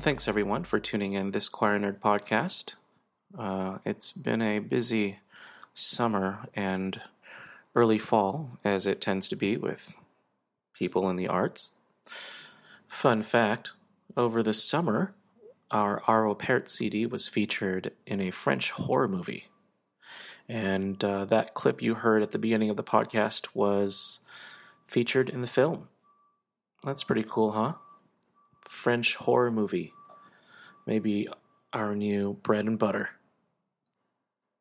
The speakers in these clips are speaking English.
Well, thanks everyone for tuning in this Choir Nerd podcast. Uh, it's been a busy summer and early fall, as it tends to be with people in the arts. Fun fact over the summer, our Arvo Pärt CD was featured in a French horror movie. And uh, that clip you heard at the beginning of the podcast was featured in the film. That's pretty cool, huh? French horror movie. Maybe our new bread and butter.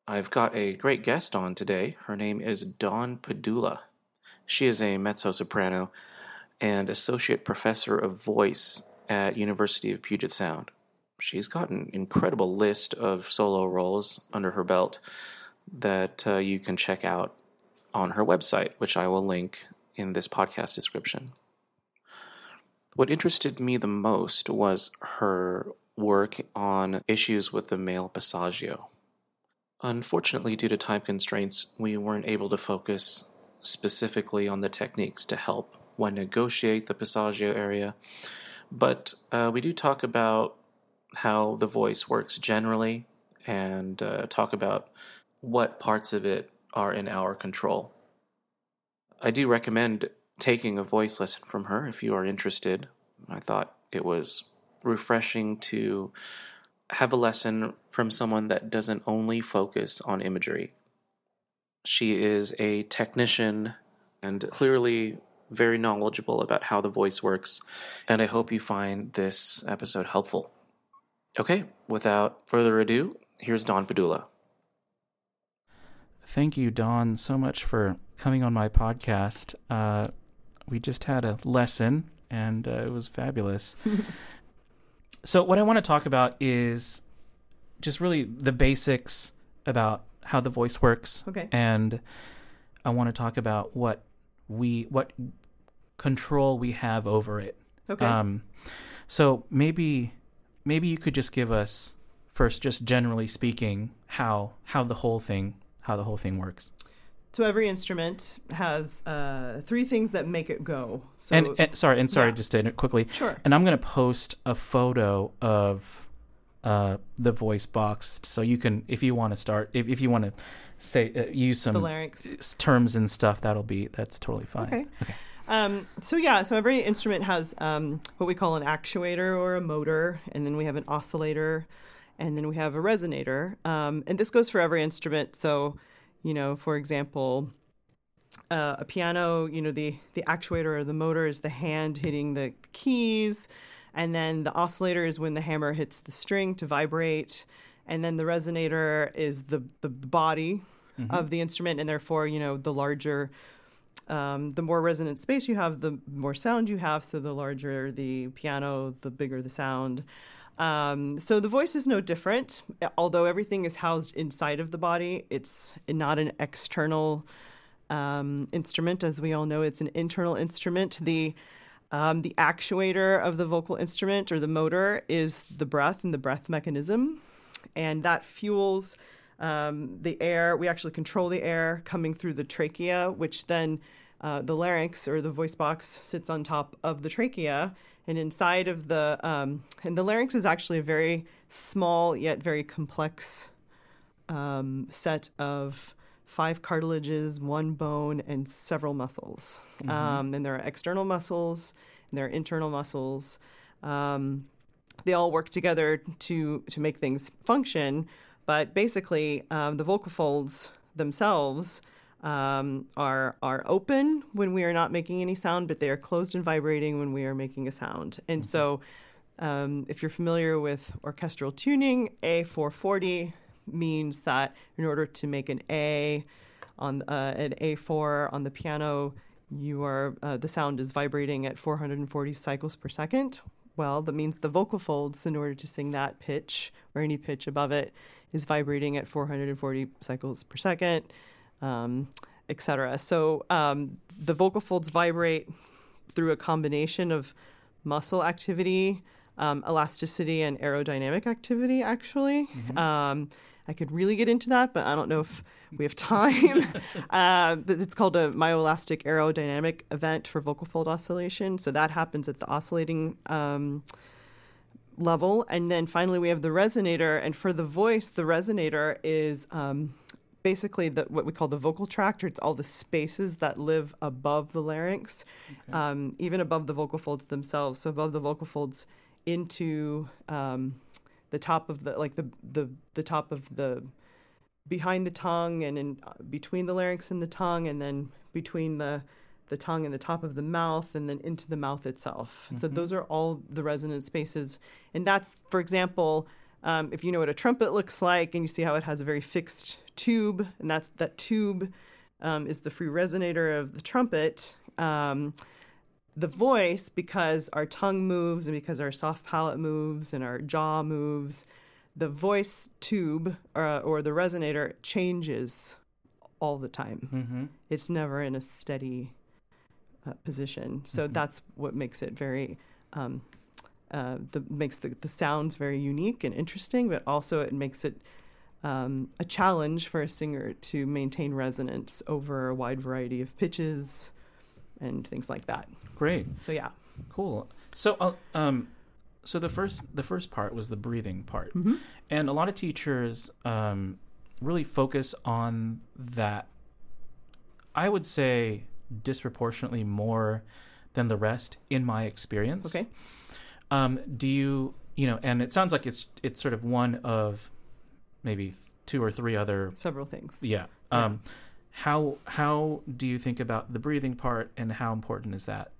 I've got a great guest on today. Her name is Dawn Padula. She is a mezzo soprano and associate professor of voice at University of Puget Sound. She's got an incredible list of solo roles under her belt that uh, you can check out on her website, which I will link in this podcast description. What interested me the most was her work on issues with the male passaggio. Unfortunately, due to time constraints, we weren't able to focus specifically on the techniques to help one negotiate the passaggio area, but uh, we do talk about how the voice works generally and uh, talk about what parts of it are in our control. I do recommend taking a voice lesson from her if you are interested. I thought it was refreshing to have a lesson from someone that doesn't only focus on imagery. She is a technician and clearly very knowledgeable about how the voice works, and I hope you find this episode helpful. Okay, without further ado, here's Dawn Padula. Thank you, Dawn, so much for coming on my podcast. Uh, we just had a lesson, and uh, it was fabulous. so, what I want to talk about is just really the basics about how the voice works. Okay. And I want to talk about what we what control we have over it. Okay. Um, so maybe maybe you could just give us first, just generally speaking, how how the whole thing how the whole thing works. So every instrument has uh, three things that make it go. So, and, and sorry, and sorry, yeah. just to quickly. Sure. And I'm going to post a photo of uh, the voice box, so you can, if you want to start, if if you want to say uh, use some the larynx terms and stuff, that'll be that's totally fine. Okay. Okay. Um, so yeah, so every instrument has um, what we call an actuator or a motor, and then we have an oscillator, and then we have a resonator. Um, and this goes for every instrument. So, you know, for example, uh, a piano, you know, the the actuator or the motor is the hand hitting the keys, and then the oscillator is when the hammer hits the string to vibrate, and then the resonator is the the body of the instrument, and therefore, you know, the larger um, the more resonant space you have, the more sound you have. So the larger the piano, the bigger the sound. Um, so the voice is no different. Although everything is housed inside of the body, it's not an external um, instrument. As we all know, it's an internal instrument. The um, the actuator of the vocal instrument or the motor is the breath and the breath mechanism, and that fuels um, the air. We actually control the air coming through the trachea, which then uh, the larynx or the voice box sits on top of the trachea. And inside of the, um, and the larynx is actually a very small yet very complex um, set of five cartilages, one bone, and several muscles. Um, and there are external muscles and there are internal muscles. Um, they all work together to to make things function. But basically, um, the vocal folds themselves um, are are open when we are not making any sound, but they are closed and vibrating when we are making a sound. And so, um, if you're familiar with orchestral tuning, A440 means that in order to make an A on uh, an A4 on the piano, you are uh, the sound is vibrating at 440 cycles per second. Well, that means the vocal folds, in order to sing that pitch or any pitch above it, is vibrating at 440 cycles per second, um, etc. So um, the vocal folds vibrate through a combination of muscle activity, um, elasticity, and aerodynamic activity. Actually, um, I could really get into that, but I don't know if we have time. uh, it's called a myoelastic aerodynamic event for vocal fold oscillation. So that happens at the oscillating um, level. And then finally, we have the resonator. And for the voice, the resonator is um, basically the, what we call the vocal tract, or it's all the spaces that live above the larynx, okay. um, even above the vocal folds themselves. So above the vocal folds into um, the top of the like the the the top of the behind the tongue and in uh, between the larynx and the tongue, and then between the the tongue and the top of the mouth and then into the mouth itself. Mm-hmm. So those are all the resonant spaces. And that's, for example, um, if you know what a trumpet looks like and you see how it has a very fixed tube, and that's that tube um, is the free resonator of the trumpet. Um, the voice, because our tongue moves and because our soft palate moves and our jaw moves, the voice tube or, uh, or the resonator changes all the time. Mm-hmm. It's never in a steady uh, position. So mm-hmm. that's what makes it very um, uh, the makes the, the sounds very unique and interesting, but also it makes it um, a challenge for a singer to maintain resonance over a wide variety of pitches and things like that. Great. So yeah. Cool. So uh, um, so the first the first part was the breathing part, mm-hmm. and a lot of teachers um, really focus on that. I would say disproportionately more than the rest in my experience. Okay. Um, do you you know? And it sounds like it's it's sort of one of maybe two or three other several things. Yeah. Um, yeah. How how do you think about the breathing part, and how important is that?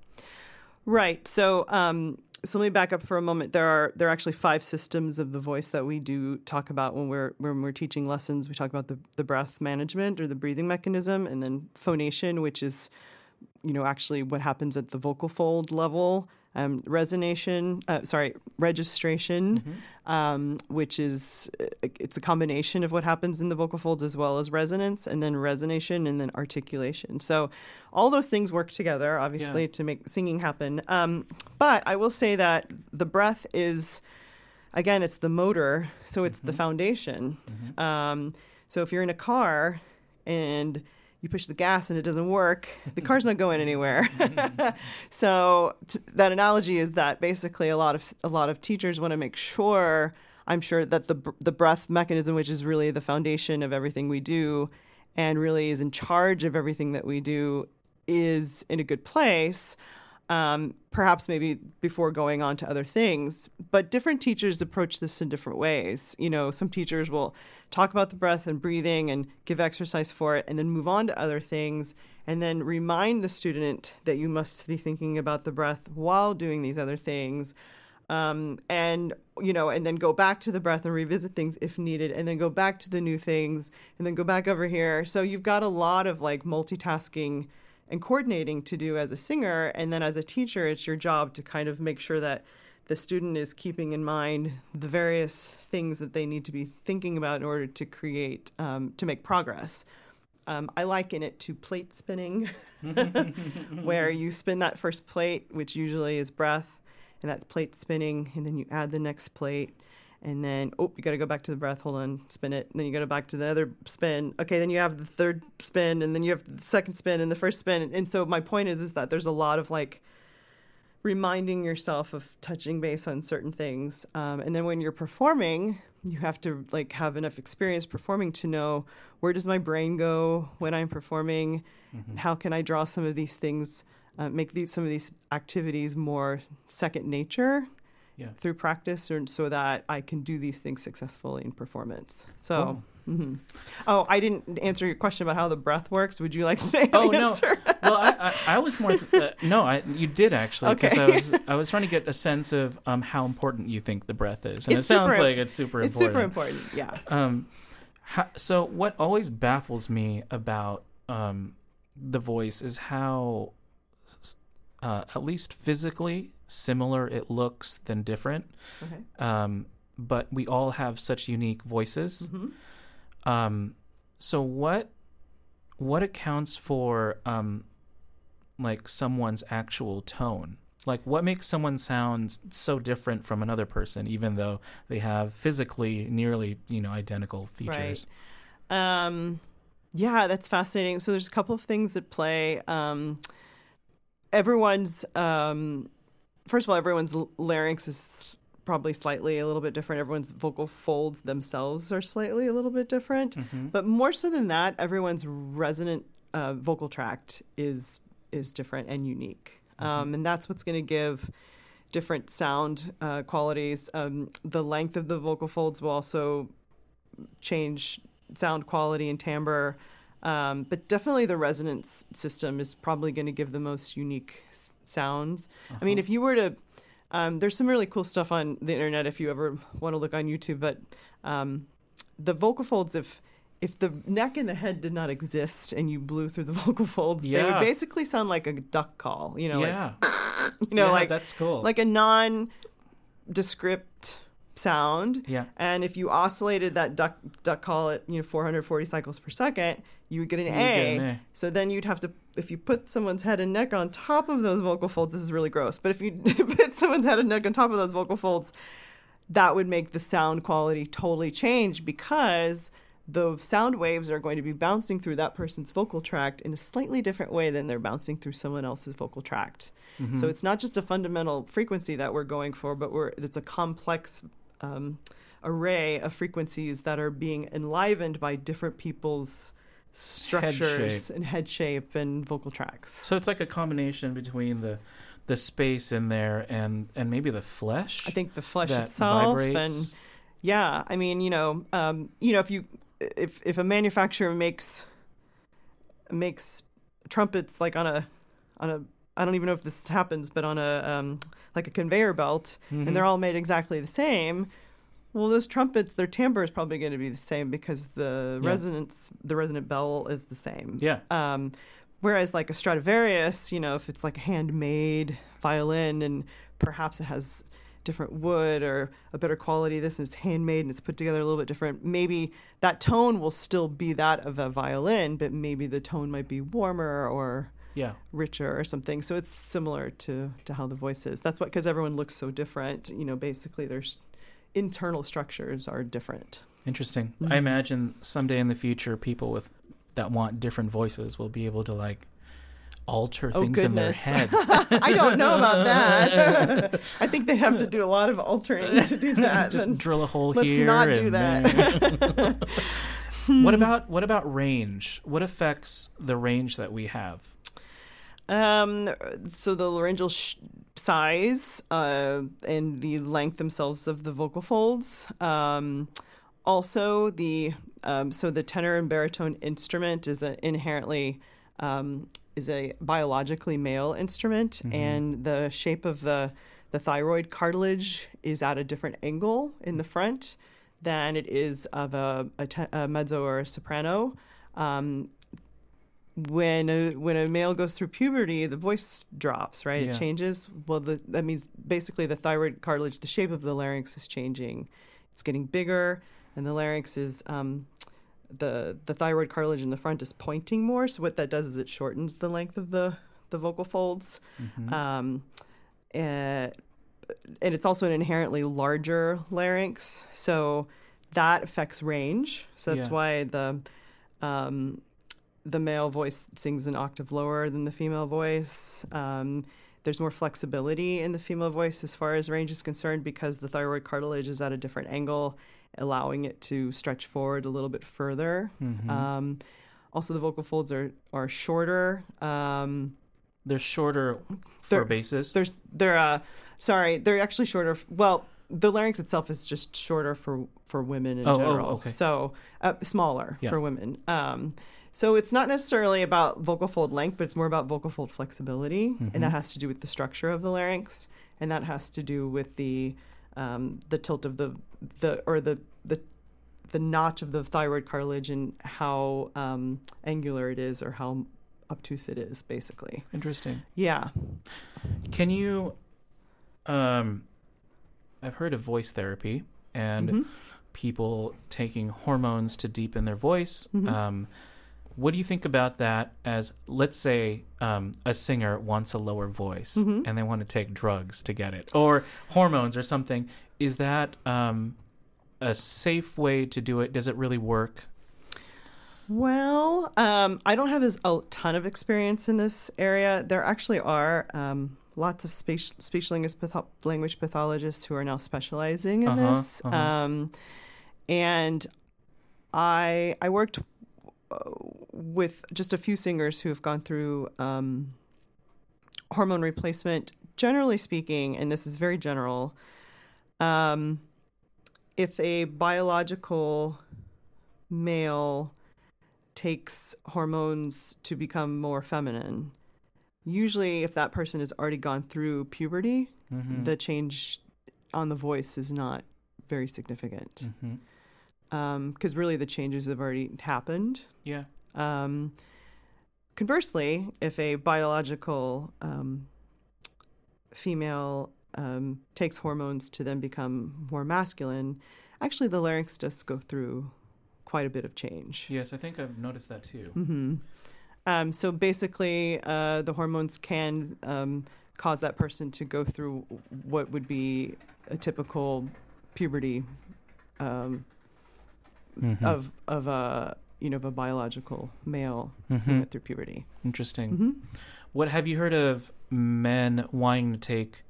Right. So um, so let me back up for a moment. There are there are actually five systems of the voice that we do talk about when we're when we're teaching lessons. We talk about the the breath management or the breathing mechanism, and then phonation, which is you know actually what happens at the vocal fold level um, resonation, uh, sorry, registration, mm-hmm. um, which is uh, it's a combination of what happens in the vocal folds as well as resonance, and then resonation, and then articulation. So all those things work together, obviously, yeah. to make singing happen. Um, but I will say that the breath is, again, it's the motor, so it's mm-hmm. the foundation. Mm-hmm. Um, so if you're in a car and you push the gas and it doesn't work, the car's not going anywhere. so t- that analogy is that basically a lot of a lot of teachers want to make sure I'm sure that the the breath mechanism, which is really the foundation of everything we do, and really is in charge of everything that we do, is in a good place um, perhaps maybe before going on to other things. But different teachers approach this in different ways. You know, some teachers will talk about the breath and breathing and give exercise for it, and then move on to other things, and then remind the student that you must be thinking about the breath while doing these other things. Um, and you know, and then go back to the breath and revisit things if needed, and then go back to the new things, and then go back over here. So you've got a lot of like multitasking and coordinating to do as a singer. And then as a teacher, it's your job to kind of make sure that the student is keeping in mind the various things that they need to be thinking about in order to create, um, to make progress. Um, I liken it to plate spinning, where you spin that first plate, which usually is breath, and that's plate spinning, and then you add the next plate and then oh you got to go back to the breath hold on spin it. And then you go back to the other spin. Okay then you have the third spin and then you have the second spin and the first spin. And so my point is is that there's a lot of like reminding yourself of touching base on certain things. Um, and then when you're performing you have to like have enough experience performing to know where does my brain go when i'm performing? Mm-hmm. how can i draw some of these things uh, make these some of these activities more second nature yeah. through practice or, so that I can do these things successfully in performance. So. Mm-hmm. Oh, I didn't answer your question about how the breath works. Would you like to oh, answer? no. well, I, I, I, was more. Uh, no, I, you did actually. Because okay. I was, I was trying to get a sense of um, how important you think the breath is, and it's it sounds super, like it's super it's important. It's super important. Yeah. Um, how, so what always baffles me about um, the voice is how, uh, at least physically, similar it looks than different. Okay. Um, but we all have such unique voices. Mm-hmm. Um, so what what accounts for um, like someone's actual tone? Like what makes someone sound so different from another person, even though they have physically nearly you know identical features? Right. Um, yeah, that's fascinating. So there's a couple of things that play. Um, everyone's um, first of all, everyone's larynx is probably slightly a little bit different. Everyone's vocal folds themselves are slightly a little bit different. Mm-hmm. But more so than that, everyone's resonant uh, vocal tract is is different and unique, um, and that's what's going to give different sound uh, qualities. Um, the length of the vocal folds will also change sound quality and timbre. Um, but definitely the resonance system is probably going to give the most unique sounds. I mean, if you were to, um, there's some really cool stuff on the internet if you ever want to look on YouTube. But um, the vocal folds, if if the neck and the head did not exist and you blew through the vocal folds, they would basically sound like a duck call. You know, yeah, like you know, Yeah, like that's cool. like a non-descript sound. yeah, And if you oscillated that duck duck call at you know 440 cycles per second, you would get an, a. get an A. So then you'd have to if you put someone's head and neck on top of those vocal folds. This is really gross, but if you put someone's head and neck on top of those vocal folds, that would make the sound quality totally change because the sound waves are going to be bouncing through that person's vocal tract in a slightly different way than they're bouncing through someone else's vocal tract. Mm-hmm. So it's not just a fundamental frequency that we're going for, but we're it's a complex um, array of frequencies that are being enlivened by different people's structures shape. and head shape and vocal tracts. So it's like a combination between the the space in there and and maybe the flesh. I think the flesh itself vibrates. and yeah, I mean, you know, um, you know, if you if if a manufacturer makes makes trumpets like on a on a I don't even know if this happens, but on a um, like a conveyor belt, Mhm. and they're all made exactly the same. Well, those trumpets, their timbre is probably going to be the same because the Yeah. resonance, the resonant bell is the same. yeah, Um, whereas like a Stradivarius, you know, if it's like a handmade violin and perhaps it has different wood or a better quality, this and it's handmade and it's put together a little bit different. Maybe that tone will still be that of a violin, but maybe the tone might be warmer or yeah. richer or something. So it's similar to to how the voice is. That's what because everyone looks so different. You know, basically there's internal structures are different. Interesting. Mhm. I imagine someday in the future, people with that want different voices will be able to like alter Oh, things in their goodness. head. I don't know about that. I think they have to do a lot of altering to do that. Just drill a hole here. let's here. not do that. what about what about range? What affects the range that we have? Um, so the laryngeal sh- size uh, and the length themselves of the vocal folds. Um, also, the um, so the tenor and baritone instrument is a inherently um, is a biologically male instrument, and the shape of the the thyroid cartilage is at a different angle in the front than it is of a, a, te- a mezzo or a soprano. Um, when a when a male goes through puberty, the voice drops, right? Yeah. It changes. Well, the, that means basically the thyroid cartilage, the shape of the larynx is changing. It's getting bigger, and the larynx is um, the the thyroid cartilage in the front is pointing more. So what that does is it shortens the length of the the vocal folds. Mhm. Um, and, and it's also an inherently larger larynx, so that affects range. So that's Yeah. why the um, the male voice sings an octave lower than the female voice. Um, there's more flexibility in the female voice as far as range is concerned because the thyroid cartilage is at a different angle, allowing it to stretch forward a little bit further. Mhm. Um, also, the vocal folds are are shorter. Um, They're shorter for they're- basses. they're they're uh sorry they're actually shorter f- well the larynx itself is just shorter for for women in Oh, oh, general okay. so uh, smaller Yeah. for women um so it's not necessarily about vocal fold length but it's more about vocal fold flexibility Mhm. and that has to do with the structure of the larynx and that has to do with the um the tilt of the the or the the the notch of the thyroid cartilage and how um, angular it is or how obtuse it is basically Interesting. yeah Can you? Um, I've heard of voice therapy and Mhm. people taking hormones to deepen their voice. Mhm. Um, what do you think about that? As let's say um, a singer wants a lower voice Mhm. and they want to take drugs to get it, or hormones or something. Is that um, a safe way to do it? Does it really work? Well, um, I don't have as, a ton of experience in this area. There actually are um, lots of speech speech patho- language pathologists who are now specializing in Uh-huh, this. uh-huh. Um, and I I worked uh, with just a few singers who have gone through um, hormone replacement. Generally speaking, and this is very general, um, if a biological male takes hormones to become more feminine, usually if that person has already gone through puberty, Mhm. the change on the voice is not very significant because really the changes have already happened. Yeah. Um, conversely, if a biological um, female um, takes hormones to then become more masculine, actually the larynx does go through quite a bit of change. Yes, I think I've noticed that too. hmm Um, so basically, uh, the hormones can um, cause that person to go through what would be a typical puberty um, Mhm. of of a you know of a biological male Mhm. through puberty. Interesting. hmm What have you heard of men wanting to take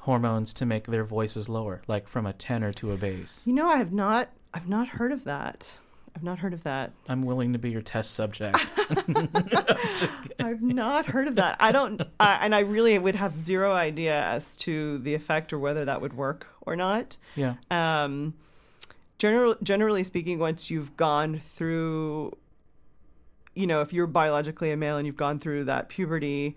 hormones to make their voices lower, like from a tenor to a bass? You know, I have not I've not heard of that. I've not heard of that. I'm willing to be your test subject. Just. I've not heard of that. I don't, I, and I really would have zero idea as to the effect or whether that would work or not. Yeah. Um, general, generally speaking, once you've gone through, you know, if you're biologically a male and you've gone through that puberty,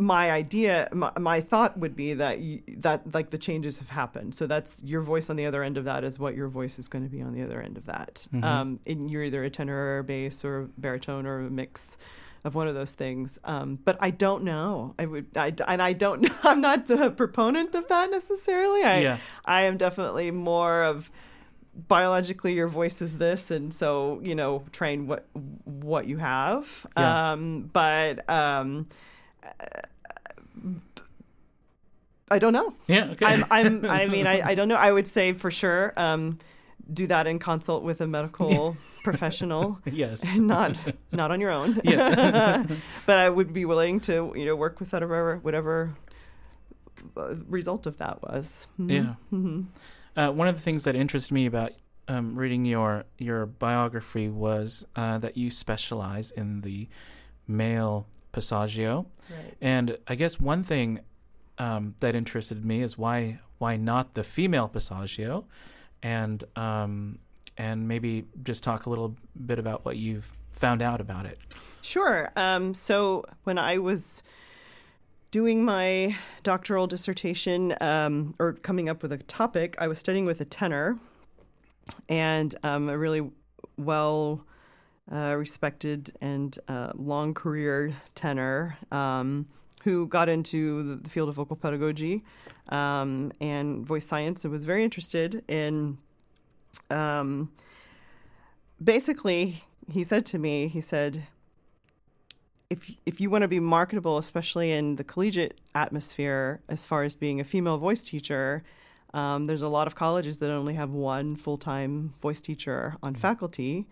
my idea, my, my thought would be that you, that like the changes have happened. So that's your voice on the other end of that is what your voice is going to be on the other end of that. Mhm. Um, and you're either a tenor or a bass or a baritone or a mix of one of those things. Um, but I don't know. I would, I, and I don't. I'm not a proponent of that necessarily. I, Yeah. I am definitely more of biologically your voice is this, and so you know train what what you have. Yeah. Um, but um, I don't know. Yeah. Okay. I'm, I'm I mean, I, I don't know. I would say for sure, um, do that in consult with a medical professional yes. not not on your own. Yes. but I would be willing to, you know, work with whatever whatever uh, result of that was. Mhm. Yeah. Mhm. Uh, one of the things that interested me about um, reading your your biography was uh, that you specialize in the male passaggio, Right. and I guess one thing um, that interested me is why why not the female passaggio, and um, and maybe just talk a little bit about what you've found out about it. Sure. Um, so when I was doing my doctoral dissertation um, or coming up with a topic, I was studying with a tenor and um, a really well uh, respected and uh, long career tenor um, who got into the field of vocal pedagogy um, and voice science and was very interested in. Um, basically, he said to me, he said, if if you want to be marketable, especially in the collegiate atmosphere, as far as being a female voice teacher, um, there's a lot of colleges that only have one full time voice teacher on faculty,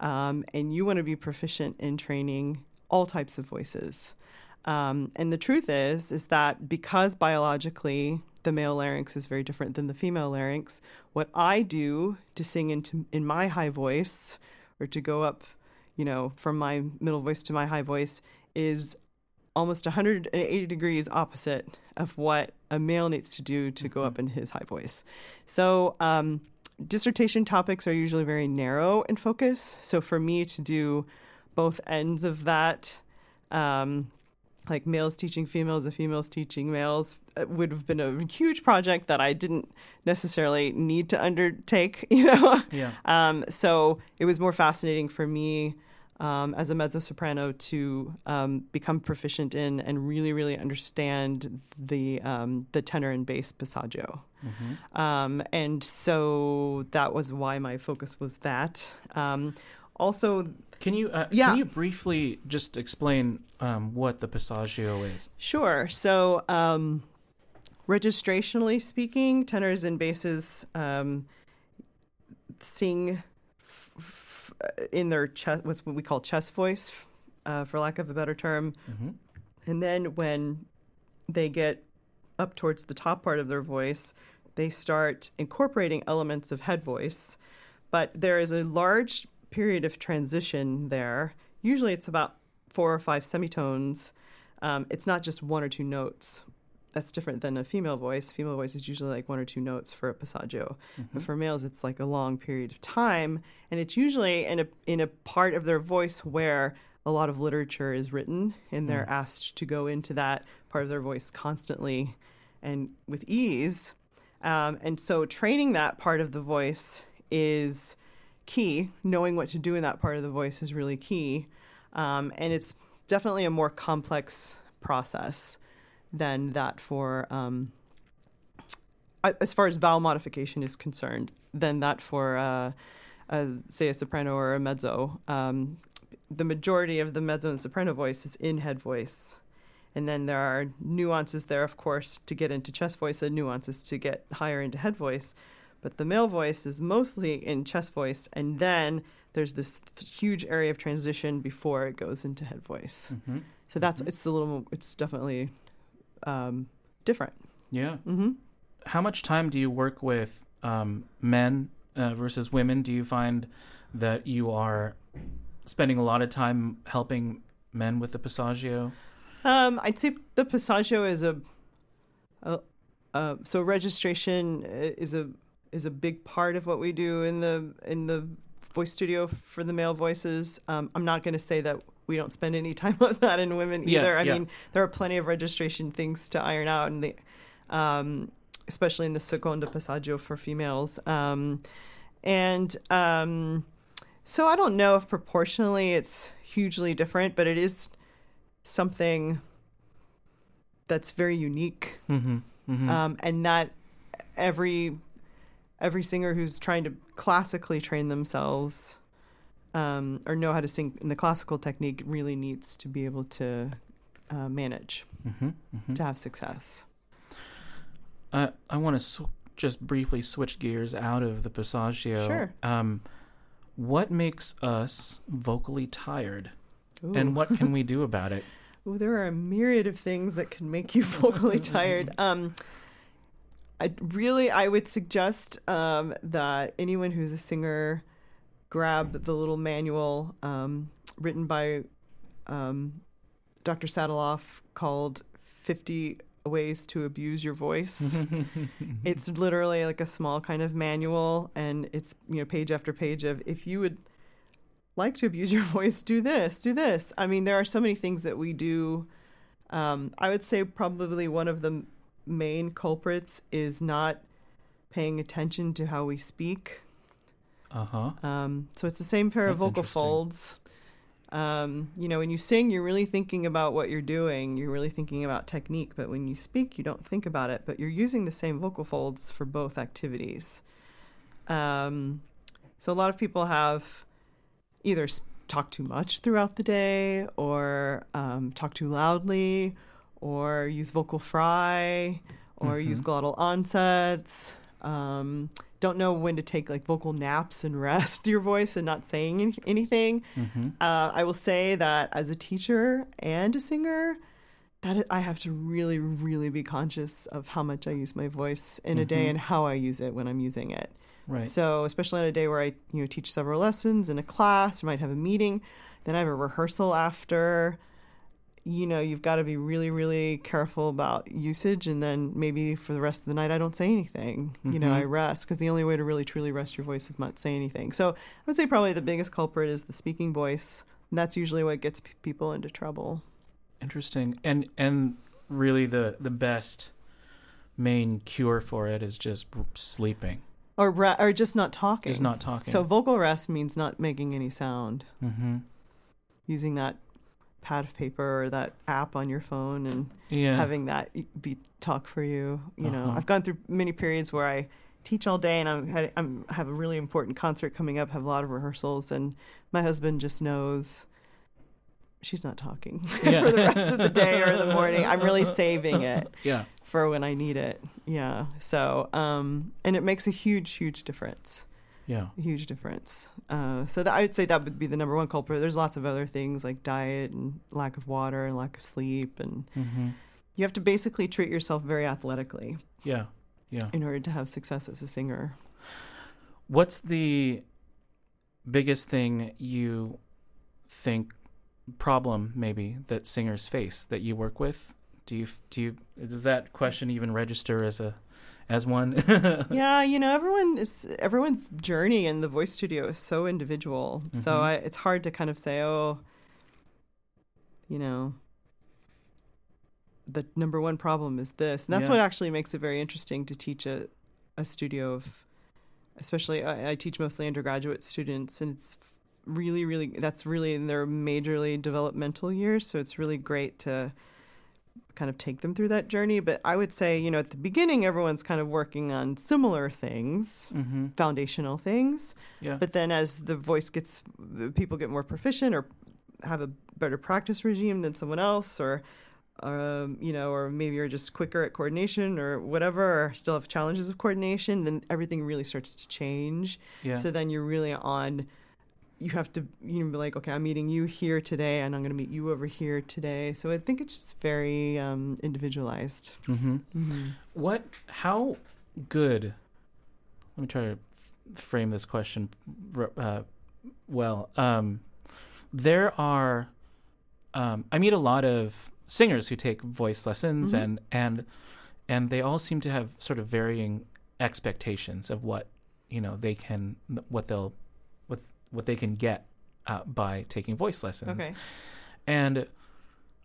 um, and you want to be proficient in training all types of voices. Um, and the truth is, is that because biologically the male larynx is very different than the female larynx, what I do to sing into in my high voice or to go up, you know, from my middle voice to my high voice is almost 180 degrees opposite of what a male needs to do to go up in his high voice. So, um, dissertation topics are usually very narrow in focus. So, for me to do both ends of that, um, like males teaching females and females teaching males, would have been a huge project that I didn't necessarily need to undertake, you know? Yeah. Um, so it was more fascinating for me um, as a mezzo soprano to um, become proficient in and really, really understand the um, the tenor and bass passaggio. Um, and so that was why my focus was that. Um, also, Can you uh, Yeah. can you briefly just explain um, what the passaggio is? Sure. So, um, registrationally speaking, tenors and basses um, sing in their chest, what's what we call chest voice, uh, for lack of a better term, Mm-hmm. And then when they get up towards the top part of their voice, they start incorporating elements of head voice. But there is a large period of transition there. Usually it's about four or five semitones. Um, it's not just one or two notes. That's different than a female voice. Female voice is usually like one or two notes for a passaggio, but for males, it's like a long period of time, and it's usually in a in a part of their voice where a lot of literature is written, and they're asked to go into that part of their voice constantly and with ease. Um, and so, training that part of the voice is key. Knowing what to do in that part of the voice is really key. Um, and it's definitely a more complex process than that for, um, as far as vowel modification is concerned, than that for, uh, uh, say, a soprano or a mezzo. Um, the majority of the mezzo and soprano voice is in head voice. And then there are nuances there, of course, to get into chest voice and nuances to get higher into head voice. But the male voice is mostly in chest voice. And then there's this huge area of transition before it goes into head voice. Mm-hmm. So that's, it's a little, it's definitely um, different. Yeah. hmm How much time do you work with um, men uh, versus women? Do you find that you are spending a lot of time helping men with the passaggio? Um, I'd say the passaggio is a, a uh, so registration is a is a big part of what we do in the in the voice studio for the male voices. Um, I'm not going to say that we don't spend any time on that in women Yeah, either. I yeah. mean, there are plenty of registration things to iron out, and the um, especially in the seconda passaggio for females. Um, and um, so I don't know if proportionally it's hugely different, but it is something that's very unique Mm-hmm. Mm-hmm. um, and that every every singer who's trying to classically train themselves um, or know how to sing in the classical technique really needs to be able to uh, manage mm-hmm. Mm-hmm. to have success. I I want to sw- just briefly switch gears out of the passaggio. Sure. Um, what makes us vocally tired, Ooh. and what can we do about it? Ooh, there are a myriad of things that can make you vocally tired. Um, I really, I would suggest um, that anyone who's a singer grab the little manual um, written by um, Dr. Sataloff called 50 Ways to Abuse Your Voice. it's literally like a small kind of manual, and it's, you know, page after page of if you would like to abuse your voice, do this, do this. I mean, there are so many things that we do. Um, I would say probably one of the main culprits is not paying attention to how we speak. Uh huh. Um, so it's the same pair of vocal folds. Um, you know, when you sing, you're really thinking about what you're doing. You're really thinking about technique. But when you speak, you don't think about it. But you're using the same vocal folds for both activities. Um, so a lot of people have either talk too much throughout the day, or um, talk too loudly, or use vocal fry, or use glottal onsets. Um, don't know when to take like vocal naps and rest your voice and not saying any- anything. Mm-hmm. Uh, I will say that as a teacher and a singer, that I have to really, really be conscious of how much I use my voice in a day Mhm. and how I use it when I'm using it. Right. So, especially on a day where I, you know, teach several lessons in a class, or might have a meeting, then I have a rehearsal after. You know, you've got to be really, really careful about usage, and then maybe for the rest of the night, I don't say anything. You know. I rest because the only way to really truly rest your voice is not say anything. So, I would say probably the biggest culprit is the speaking voice, and that's usually what gets p- people into trouble. Interesting. And and really the the best main cure for it is just sleeping, Or, or just not talking. just not talking. So, vocal rest means not making any sound. mm-hmm. using that pad of paper or that app on your phone and yeah. having that be talk for you. You know, Uh-huh. I've gone through many periods where I teach all day and I'm, I'm have a really important concert coming up, have a lot of rehearsals, and my husband just knows she's not talking Yeah. for the rest of the day or the morning. I'm really saving it yeah. for when I need it. Yeah. So, um, and it makes a huge, huge difference. Yeah. huge difference. Uh, so that, I would say that would be the number one culprit. There's lots of other things like diet and lack of water and lack of sleep, and Mm-hmm. you have to basically treat yourself very athletically Yeah. Yeah. in order to have success as a singer. What's the biggest thing you think problem maybe that singers face that you work with? Do you do you does that question even register as a as one? yeah, you know, everyone is everyone's journey in the voice studio is so individual. So Mhm. I, it's hard to kind of say, oh, you know, the number one problem is this. And that's Yeah. what actually makes it very interesting to teach a, a studio of, especially I, I teach mostly undergraduate students, and it's really, really that's really in their majorly developmental years. So it's really great to kind of take them through that journey. But I would say, you know, at the beginning, everyone's kind of working on similar things, mm-hmm. foundational things. Yeah. But then as the voice gets, the people get more proficient or have a better practice regime than someone else, or, um, you know, or maybe you're just quicker at coordination or whatever, or still have challenges of coordination, then everything really starts to change. yeah. So then you're really on. You have to, you know, be like, okay, I'm meeting you here today, and I'm going to meet you over here today. So I think it's just very um, individualized. mm-hmm. Mm-hmm. What? How good? Let me try to frame this question uh, well. Um, there are. Um, I meet a lot of singers who take voice lessons, Mhm. and and and they all seem to have sort of varying expectations of what you know they can what they'll what they can get uh, by taking voice lessons Okay. and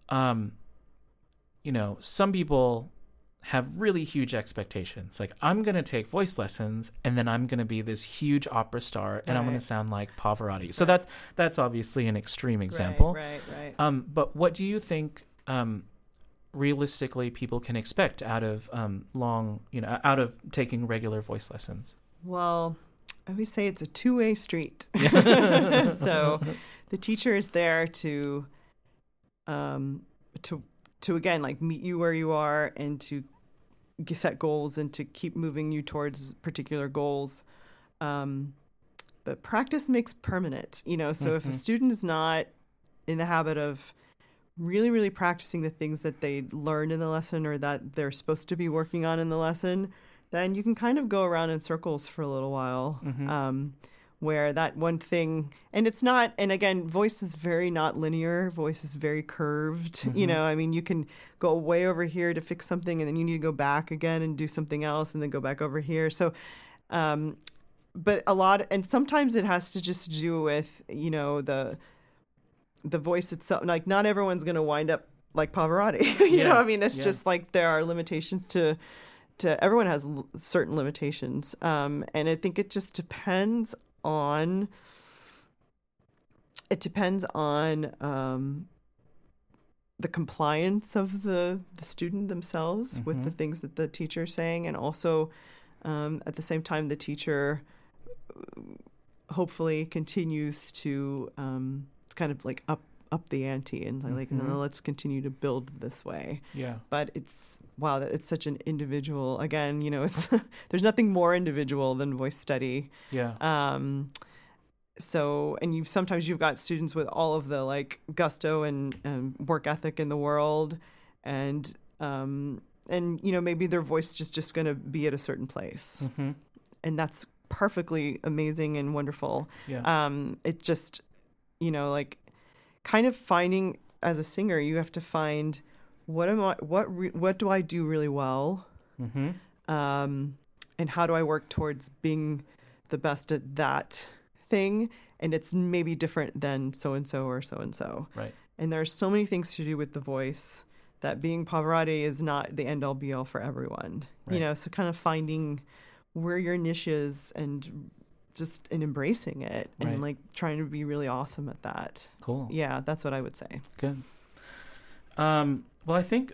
um you know some people have really huge expectations like i'm going to take voice lessons and then i'm going to be this huge opera star and i'm going to sound like pavarotti so Right. that's that's obviously an extreme example Right, right, right. um but what do you think um realistically people can expect out of um long you know out of taking regular voice lessons Well, I always say it's a two way street. so the teacher is there to um to to again like meet you where you are and to set goals and to keep moving you towards particular goals. Um but practice makes permanent, you know. So if a Mhm. student is not in the habit of really really practicing the things that they learned in the lesson or that they're supposed to be working on in the lesson, then you can kind of go around in circles for a little while. Mhm. Um, where that one thing, and it's not, and again, voice is very not linear. Voice is very curved. You Mhm. know, I mean, you can go way over here to fix something, and then you need to go back again and do something else, and then go back over here. So, um, but a lot, and sometimes it has to just do with you know the the voice itself. Like, not everyone's going to wind up like Pavarotti. you know, Yeah, I mean, it's yeah. just like there are limitations to to everyone has l- certain limitations um and i think it just depends on it depends on um the compliance of the the student themselves with the Mhm. things that the teacher is saying and also um at the same time the teacher uh, hopefully continues to um kind of like up up the ante and like Mhm. no, let's continue to build this way. Yeah. But it's wow that it's such an individual again you know it's there's nothing more individual than voice study. Yeah. Um so and you sometimes you've got students with all of the like gusto and, and work ethic in the world and um and you know maybe their voice is just going to be at a certain place. Hmm and that's perfectly amazing and wonderful. Yeah. Um it just you know like kind of finding as a singer you have to find what am i what re- what do i do really well? Hmm um and how do i work towards being the best at that thing? And it's maybe different than so and so or so and so right. And there are so many things to do with the voice that being Pavarotti is not the end all be all for everyone. Right. You know, so kind of finding where your niche is and just in embracing it and Right. like trying to be really awesome at that. cool Yeah, that's what I would say. Good. Um, well, I think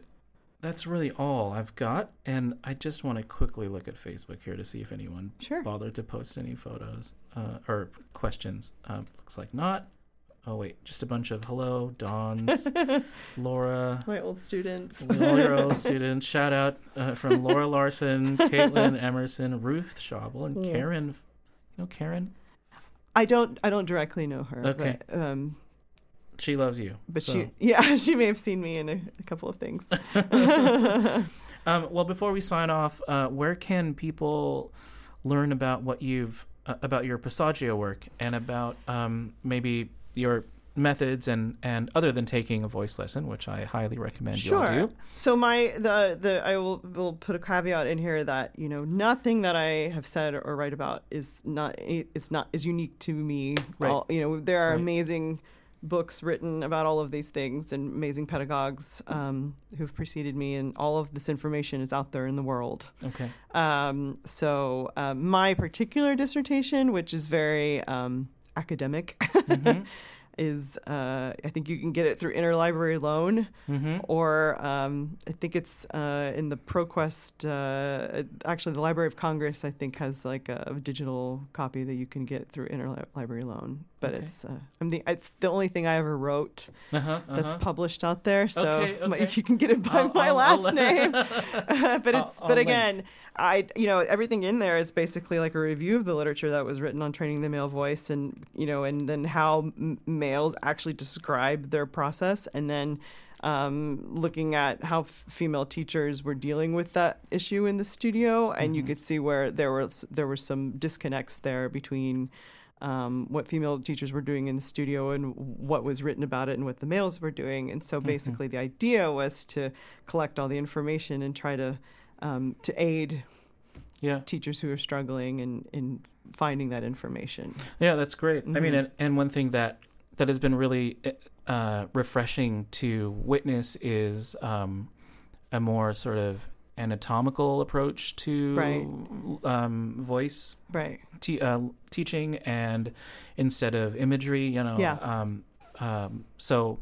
that's really all I've got, and I just want to quickly look at Facebook here to see if anyone Sure. bothered to post any photos uh, or questions. Uh, looks like not. Oh wait, just a bunch of hello, Dawns, Laura, My old students. all your old students. Shout out uh, from Laura Larson, Caitlin Emerson, Ruth Schaubel, and Yeah. Karen know Karen? I don't I don't directly know her. Okay. But, um, She loves you. but so. she yeah she may have seen me in a, a couple of things. Um, well, before we sign off, uh, where can people learn about what you've uh, about your Passaggio work and about um, maybe your methods and and other than taking a voice lesson, which I highly recommend you all Sure. do. So my the the I will will put a caveat in here that you know nothing that I have said or write about is not it's not is unique to me. Right. All, you know there are Right. amazing books written about all of these things and amazing pedagogues um, who've preceded me, and all of this information is out there in the world. Okay. Um, so uh, my particular dissertation, which is very um, academic, Mm-hmm. is uh, I think you can get it through interlibrary loan, Mm-hmm. or um, I think it's uh, in the ProQuest. Uh, actually, the Library of Congress I think has like a, digital copy that you can get through interlibrary loan. But Okay. it's uh, I'm the it's the only thing I ever wrote Uh-huh, that's uh-huh. published out there. So Okay, my- you can get it by I'll- my I'll- last I'll- name. but it's but link. again, I you know everything in there is basically like a review of the literature that was written on training the male voice, and you know, and then how m- males actually describe their process, and then. Um, looking at how f- female teachers were dealing with that issue in the studio, and you Mhm. could see where there was there were some disconnects there between um, what female teachers were doing in the studio and what was written about it and what the males were doing. And so Mhm. basically, the idea was to collect all the information and try to um, to aid Yeah. teachers who are struggling in, in finding that information. Yeah, that's great. I mean, Mhm. and, and one thing that that has been really uh, refreshing to witness is um, a more sort of anatomical approach to Right. um, voice Right. te- uh, teaching, and instead of imagery, you know. Yeah. Um, um, so,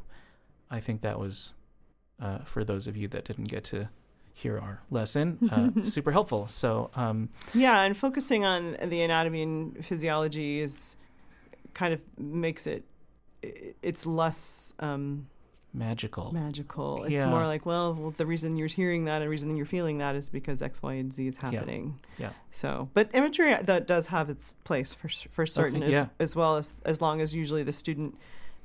I think that was uh, for those of you that didn't get to hear our lesson, uh, super helpful. So, um, Yeah, and focusing on the anatomy and physiology is kind of makes it it's less um, magical. magical. It's Yeah. more like, well, well, the reason you're hearing that and the reason you're feeling that is because X, Y, and Z is happening. Yeah. So, but imagery uh, that does have its place for for certain, Okay, as, yeah. as well as as long as usually the student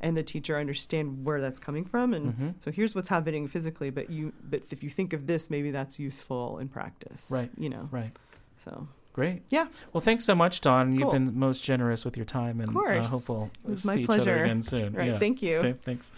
and the teacher understand where that's coming from, and Mhm. so here's what's happening physically. But you, but if you think of this, maybe that's useful in practice. Right. You know. Right. So Great. Yeah. Well, thanks so much, Dawn. You've been most generous with your time, and course. uh, hope we'll It was my see each other pleasure. again soon. right. Yeah. Thank you. Okay, thanks.